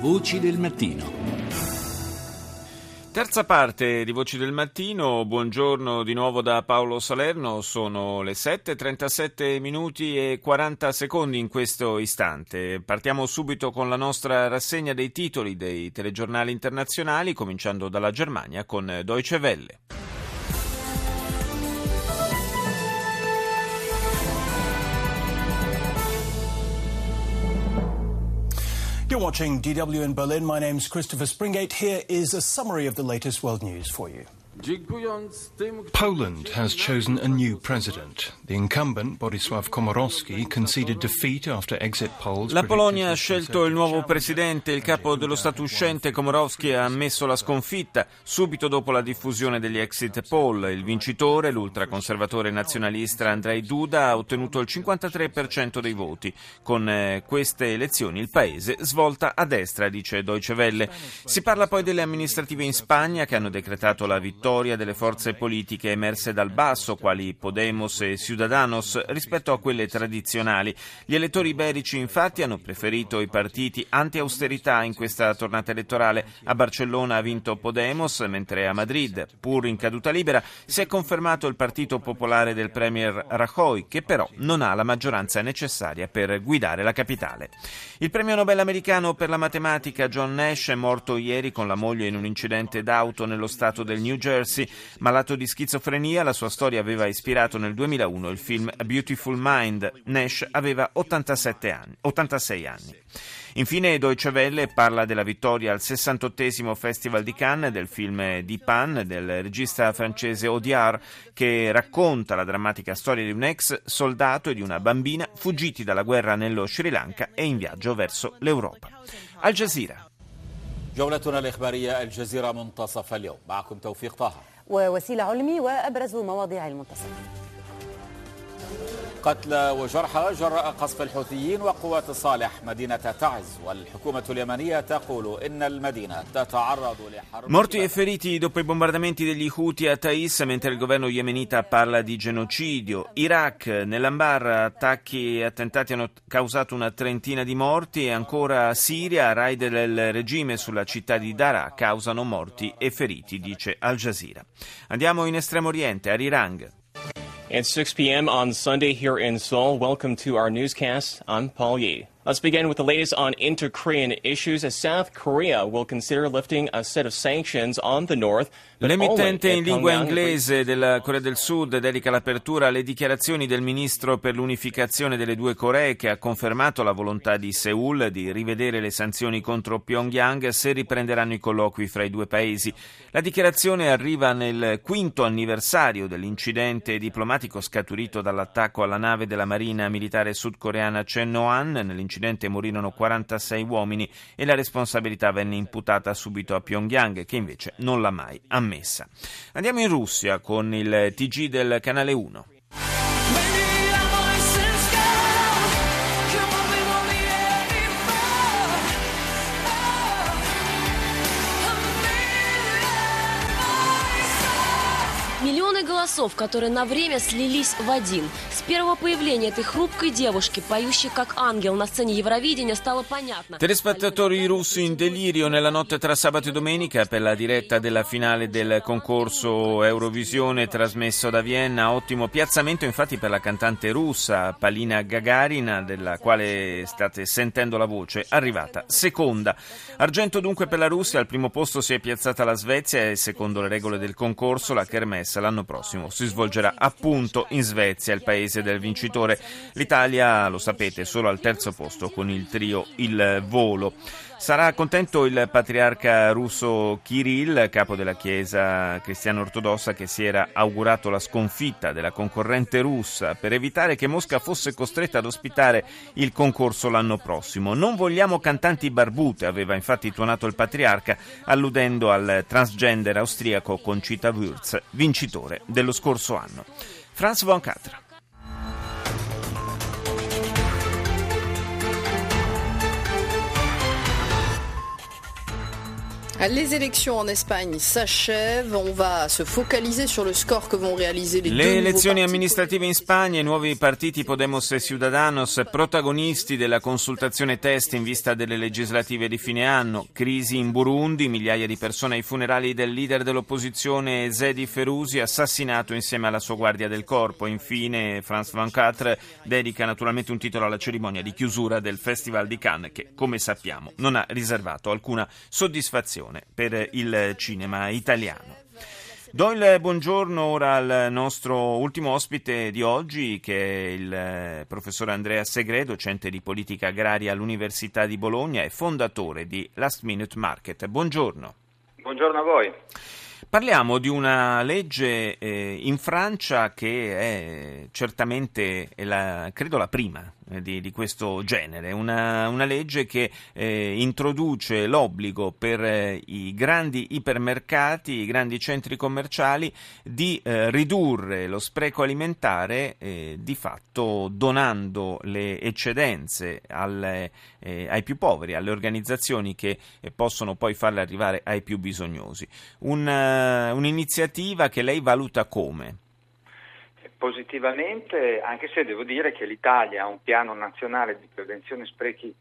Voci del mattino. Terza parte di Voci del Mattino, buongiorno di nuovo da Paolo Salerno, sono le 7.37 minuti e 40 secondi in questo istante. Partiamo subito con la nostra rassegna dei titoli dei telegiornali internazionali, cominciando dalla Germania con Deutsche Welle. You're watching DW in Berlin. My name's Christopher Springate. Here is a summary of the latest world news for you. Poland has chosen a new president. The incumbent, Borisław Komorowski, conceded defeat after exit polls. La Polonia ha scelto il nuovo presidente. Il capo dello Stato uscente, Komorowski, ha ammesso la sconfitta subito dopo la diffusione degli exit poll. Il vincitore, l'ultraconservatore nazionalista Andrzej Duda, ha ottenuto il 53% dei voti. Con eh, queste elezioni il paese svolta a destra, dice Deutsche Welle. Si parla poi delle amministrative in Spagna che hanno decretato la vittoria vittoria delle forze politiche emerse dal basso, quali Podemos e Ciudadanos, rispetto a quelle tradizionali. Gli elettori iberici, infatti, hanno preferito i partiti anti-austerità in questa tornata elettorale. A Barcellona ha vinto Podemos, mentre a Madrid, pur in caduta libera, si è confermato il partito popolare del premier Rajoy, che però non ha la maggioranza necessaria per guidare la capitale. Il premio Nobel americano per la matematica John Nash è morto ieri con la moglie in un incidente d'auto nello stato del New Jersey Jersey. Malato di schizofrenia, la sua storia aveva ispirato nel 2001 il film A Beautiful Mind. Nash aveva 87 anni, 86 anni. Infine Deutsche Welle parla della vittoria al 68 Festival di Cannes del film Di Pan del regista francese Audiard che racconta la drammatica storia di un ex soldato e di una bambina fuggiti dalla guerra nello Sri Lanka e in viaggio verso l'Europa. Al Jazeera. جولتنا الإخبارية الجزيرة منتصف اليوم. معكم توفيق طه. ووسيلة علمي وأبرز مواضيع المنتصف. قتلى وجرحى جراء قصف الحوثيين وقوات الصالح مدينة تعز والحكومة اليمنية تقول إن المدينة تتعرض لحرب Morti e feriti dopo i bombardamenti degli Houthi a Taiz mentre il governo yemenita parla di genocidio. Iraq, nell'Ambar, attacchi e attentati hanno causato una trentina di morti e ancora Siria, raid del regime sulla città di Daraa causano morti e feriti, dice Al Jazeera. Andiamo in Estremo Oriente, a Rirang. It's 6 p.m. on Sunday here in Seoul. Welcome to our newscast. I'm Paul Yee. Let's begin with the latest on inter-Korean issues as South Korea will consider lifting a set of sanctions on the north. L'emittente in lingua inglese della Corea del Sud dedica l'apertura alle dichiarazioni del ministro per l'unificazione delle due Coree che ha confermato la volontà di Seoul di rivedere le sanzioni contro Pyongyang se riprenderanno i colloqui fra i due paesi. La dichiarazione arriva nel quinto anniversario dell'incidente diplomatico scaturito dall'attacco alla nave della Marina militare sudcoreana Chenoan nell'incidente Nell'incidente morirono 46 uomini e la responsabilità venne imputata subito a Pyongyang, che invece non l'ha mai ammessa. Andiamo in Russia con il TG del canale 1. голосов, которые на время слились в один. С первого появления этой хрупкой девушки, поющей как ангел на сцене Евровидения, стало понятно. Telespettatori russi in delirio nella notte tra sabato e domenica per la diretta della finale del concorso Eurovisione trasmesso da Vienna. Ottimo piazzamento infatti per la cantante russa Palina Gagarin, della quale state sentendo la voce, arrivata seconda. Argento dunque per la Russia, al primo posto si è piazzata la Svezia e secondo le regole del concorso la Kermesse l'anno prossimo si svolgerà appunto in Svezia, il paese del vincitore. L'Italia, lo sapete, è solo al terzo posto con il trio Il Volo. Sarà contento il patriarca russo Kirill, capo della Chiesa cristiana ortodossa, che si era augurato la sconfitta della concorrente russa per evitare che Mosca fosse costretta ad ospitare il concorso l'anno prossimo. Non vogliamo cantanti barbute, aveva infatti tuonato il patriarca, alludendo al transgender austriaco Concita Wurz, vincitore dello scorso anno. Franz von Catra. Les élections en Espagne s'achèvent, on va se focaliser sur le score que vont réaliser les Le deux elezioni amministrative in Spagna, i nuovi partiti Podemos e Ciudadanos, protagonisti della consultazione test in vista delle legislative di fine anno, crisi in Burundi, migliaia di persone ai funerali del leader dell'opposizione Zedi Ferusi, assassinato insieme alla sua guardia del corpo. Infine, France 24 dedica naturalmente un titolo alla cerimonia di chiusura del Festival di Cannes che, come sappiamo, non ha riservato alcuna soddisfazione per il cinema italiano. Do il buongiorno ora al nostro ultimo ospite di oggi, che è il eh, professor Andrea Segre, docente di politica agraria all'Università di Bologna e fondatore di Last Minute Market. Buongiorno. Buongiorno a voi. Parliamo di una legge eh, in Francia che è certamente, la, credo, la prima di, di, questo genere, una, una legge che eh, introduce l'obbligo per eh, i grandi ipermercati, i grandi centri commerciali di eh, ridurre lo spreco alimentare eh, di fatto donando le eccedenze alle, ai più poveri, alle organizzazioni che possono poi farle arrivare ai più bisognosi. Un, un'iniziativa che lei valuta come? Positivamente, anche se devo dire che l'Italia ha un piano nazionale di prevenzione sprechi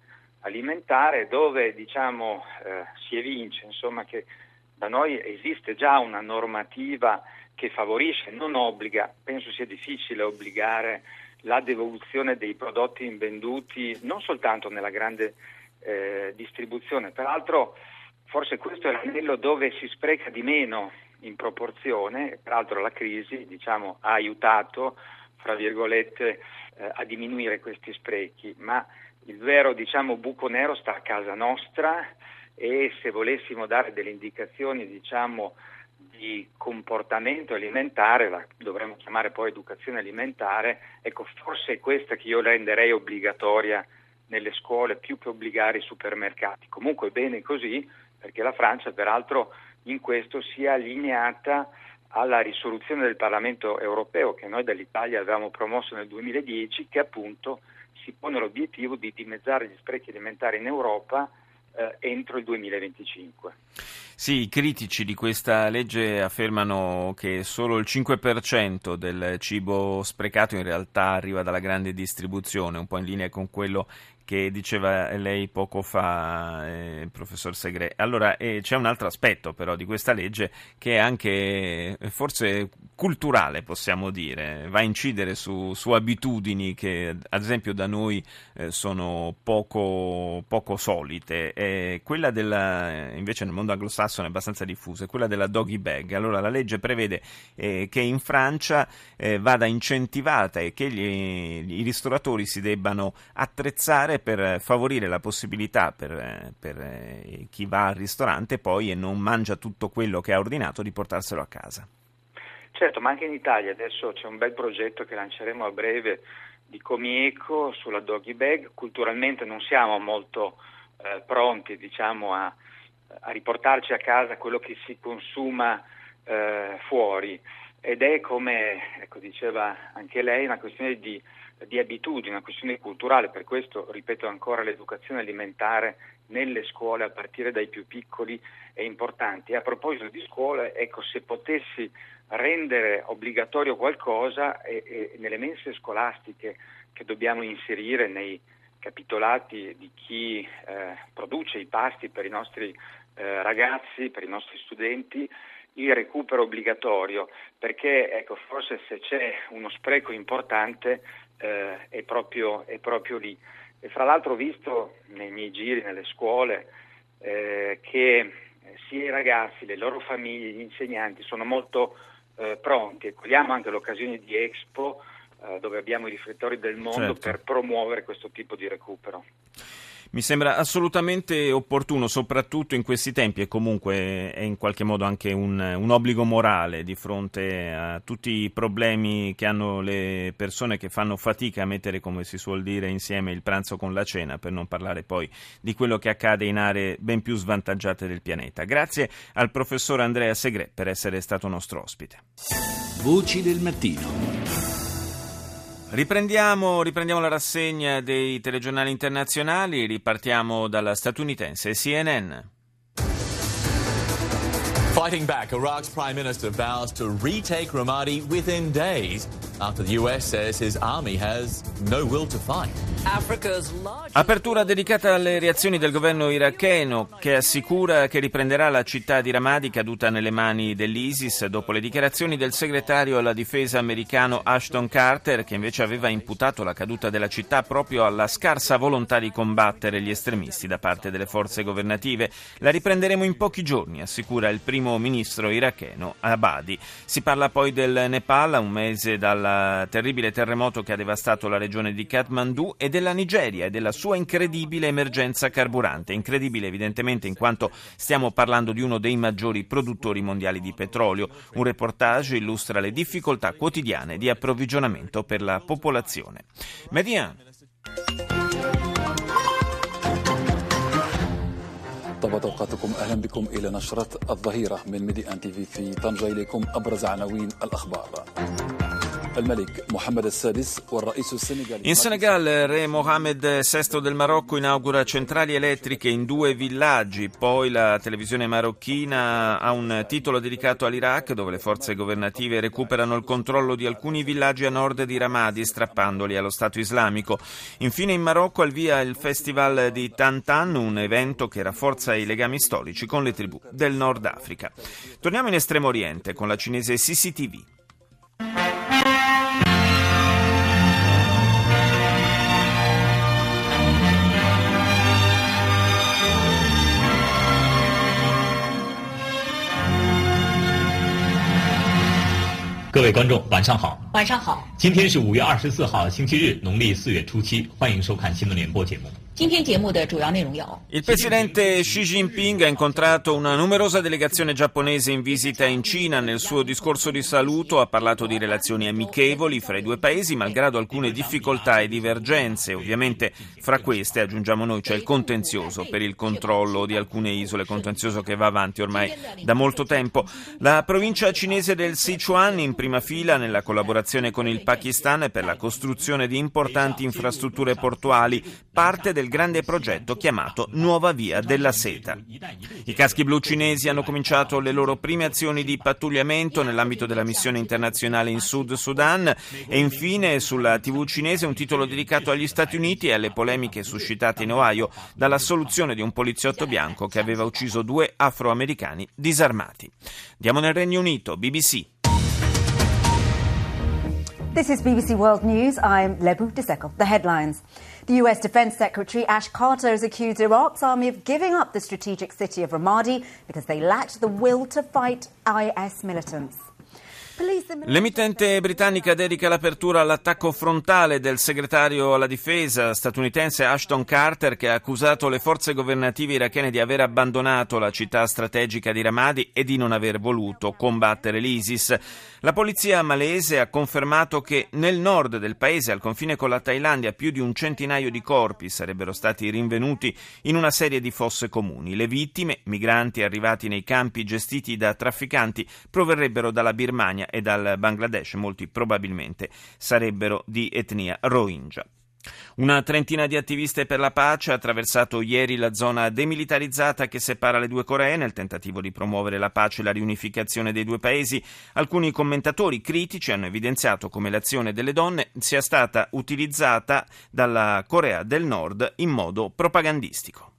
alimentare dove diciamo, eh, si evince insomma, che da noi esiste già una normativa che favorisce, non obbliga, penso sia difficile obbligare la devoluzione dei prodotti invenduti non soltanto nella grande eh, distribuzione, peraltro forse questo è l'anello dove si spreca di meno in proporzione, peraltro la crisi diciamo, ha aiutato fra virgolette, eh, a diminuire questi sprechi, ma il vero diciamo, buco nero sta a casa nostra e se volessimo dare delle indicazioni diciamo, di comportamento alimentare, la dovremmo chiamare poi educazione alimentare, ecco forse è questa che io renderei obbligatoria nelle scuole più che obbligare i supermercati. Comunque bene così perché la Francia peraltro in questo si è allineata alla risoluzione del Parlamento europeo che noi dall'Italia avevamo promosso nel 2010 che appunto si pone l'obiettivo di dimezzare gli sprechi alimentari in Europa eh, entro il 2025. Sì, i critici di questa legge affermano che solo il 5% del cibo sprecato in realtà arriva dalla grande distribuzione, un po' in linea con quello che diceva lei poco fa, eh, professor Segre. Allora, eh, c'è un altro aspetto però di questa legge che è anche eh, forse culturale, possiamo dire, va a incidere su, su abitudini che ad esempio da noi eh, sono poco, poco solite. Eh, quella della, invece nel mondo anglosassone è abbastanza diffusa, è quella della doggy bag. Allora la legge prevede eh, che in Francia vada incentivata e che gli, i ristoratori si debbano attrezzare per favorire la possibilità per, per eh, chi va al ristorante poi e non mangia tutto quello che ha ordinato di portarselo a casa. Certo, ma anche in Italia adesso c'è un bel progetto che lanceremo a breve di Comieco sulla doggy bag. Culturalmente non siamo molto eh, pronti diciamo, a, a, riportarci a casa quello che si consuma eh, fuori ed è come ecco, diceva anche lei una questione di di abitudini, una questione culturale, per questo ripeto ancora l'educazione alimentare nelle scuole a partire dai più piccoli è importante. A proposito di scuole, ecco, se potessi rendere obbligatorio qualcosa e, e nelle mense scolastiche che dobbiamo inserire nei capitolati di chi eh, produce i pasti per i nostri eh, ragazzi, per i nostri studenti, il recupero obbligatorio, perché ecco, forse se c'è uno spreco importante eh, è, proprio, è, proprio, lì. E fra l'altro ho visto nei miei giri, nelle scuole, eh, che sia i ragazzi, le loro famiglie, gli insegnanti sono molto eh, pronti e cogliamo anche l'occasione di Expo eh, dove abbiamo i riflettori del mondo certo. per promuovere questo tipo di recupero. Mi sembra assolutamente opportuno, soprattutto in questi tempi, e comunque è in qualche modo anche un, un, obbligo morale di fronte a tutti i problemi che hanno le persone che fanno fatica a mettere, come si suol dire, insieme il pranzo con la cena, per non parlare poi di quello che accade in aree ben più svantaggiate del pianeta. Grazie al professor Andrea Segre per essere stato nostro ospite. Voci del mattino. Riprendiamo, riprendiamo, la rassegna dei telegiornali internazionali, ripartiamo dalla statunitense CNN. Fighting back, Iraq's prime minister vows to retake Ramadi within days after the US says his army has no will to fight. Apertura dedicata alle reazioni del governo iracheno che assicura che riprenderà la città di Ramadi caduta nelle mani dell'ISIS dopo le dichiarazioni del segretario alla difesa americano Ashton Carter che invece aveva imputato la caduta della città proprio alla scarsa volontà di combattere gli estremisti da parte delle forze governative. La riprenderemo in pochi giorni, assicura il primo ministro iracheno Abadi. Si parla poi del Nepal, a un mese dal terribile terremoto che ha devastato la regione di Kathmandu e della Nigeria e della sua incredibile emergenza carburante. Incredibile evidentemente in quanto stiamo parlando di uno dei maggiori produttori mondiali di petrolio. Un reportage illustra le difficoltà quotidiane di approvvigionamento per la popolazione. Median. طبعا اوقاتكم اهلا بكم الى نشره الظهيره من ميدي ان تي في في طنجه اليكم ابرز عناوين الاخبار. In Senegal, re Mohammed VI del Marocco inaugura centrali elettriche in due villaggi, poi la televisione marocchina ha un titolo dedicato all'Iraq dove le forze governative recuperano il controllo di alcuni villaggi a nord di Ramadi strappandoli allo Stato islamico. Infine in Marocco al via il festival di Tantan, un evento che rafforza i legami storici con le tribù del Nord Africa. Torniamo in Estremo Oriente con la cinese CCTV. “各位观众，晚上好！晚上好！今天是五月二十四号，星期日，农历四月初七。欢迎收看新闻联播节目。” Il presidente Xi Jinping ha incontrato una numerosa delegazione giapponese in visita in Cina. Nel suo discorso di saluto ha parlato di relazioni amichevoli fra i due paesi, malgrado alcune difficoltà e divergenze. Ovviamente fra queste, aggiungiamo noi, c'è il contenzioso per il controllo di alcune isole, contenzioso che va avanti ormai da molto tempo. La provincia cinese del Sichuan in prima fila nella collaborazione con il Pakistan per la costruzione di importanti infrastrutture portuali, parte del grande progetto chiamato Nuova Via della Seta. I caschi blu cinesi hanno cominciato le loro prime azioni di pattugliamento nell'ambito della missione internazionale in Sud Sudan e infine sulla TV cinese un titolo dedicato agli Stati Uniti e alle polemiche suscitate in Ohio dalla soluzione di un poliziotto bianco che aveva ucciso due afroamericani disarmati. Andiamo nel Regno Unito, BBC. This is BBC World News. I'm Lebu Diseko. The headlines. The US Defense Secretary Ash Carter has accused Iraq's army of giving up the strategic city of Ramadi because they lacked the will to fight IS militants. L'emittente britannica dedica l'apertura all'attacco frontale del segretario alla difesa statunitense Ashton Carter che ha accusato le forze governative irachene di aver abbandonato la città strategica di Ramadi e di non aver voluto combattere l'ISIS. La polizia malese ha confermato che nel nord del paese, al confine con la Thailandia, più di un centinaio di corpi sarebbero stati rinvenuti in una serie di fosse comuni. Le vittime, migranti arrivati nei campi gestiti da trafficanti, proverrebbero dalla E dal Bangladesh, molti probabilmente sarebbero di etnia Rohingya. Una trentina di attiviste per la pace ha attraversato ieri la zona demilitarizzata che separa le due Coree nel tentativo di promuovere la pace e la riunificazione dei due paesi. Alcuni commentatori critici hanno evidenziato come l'azione delle donne sia stata utilizzata dalla Corea del Nord in modo propagandistico.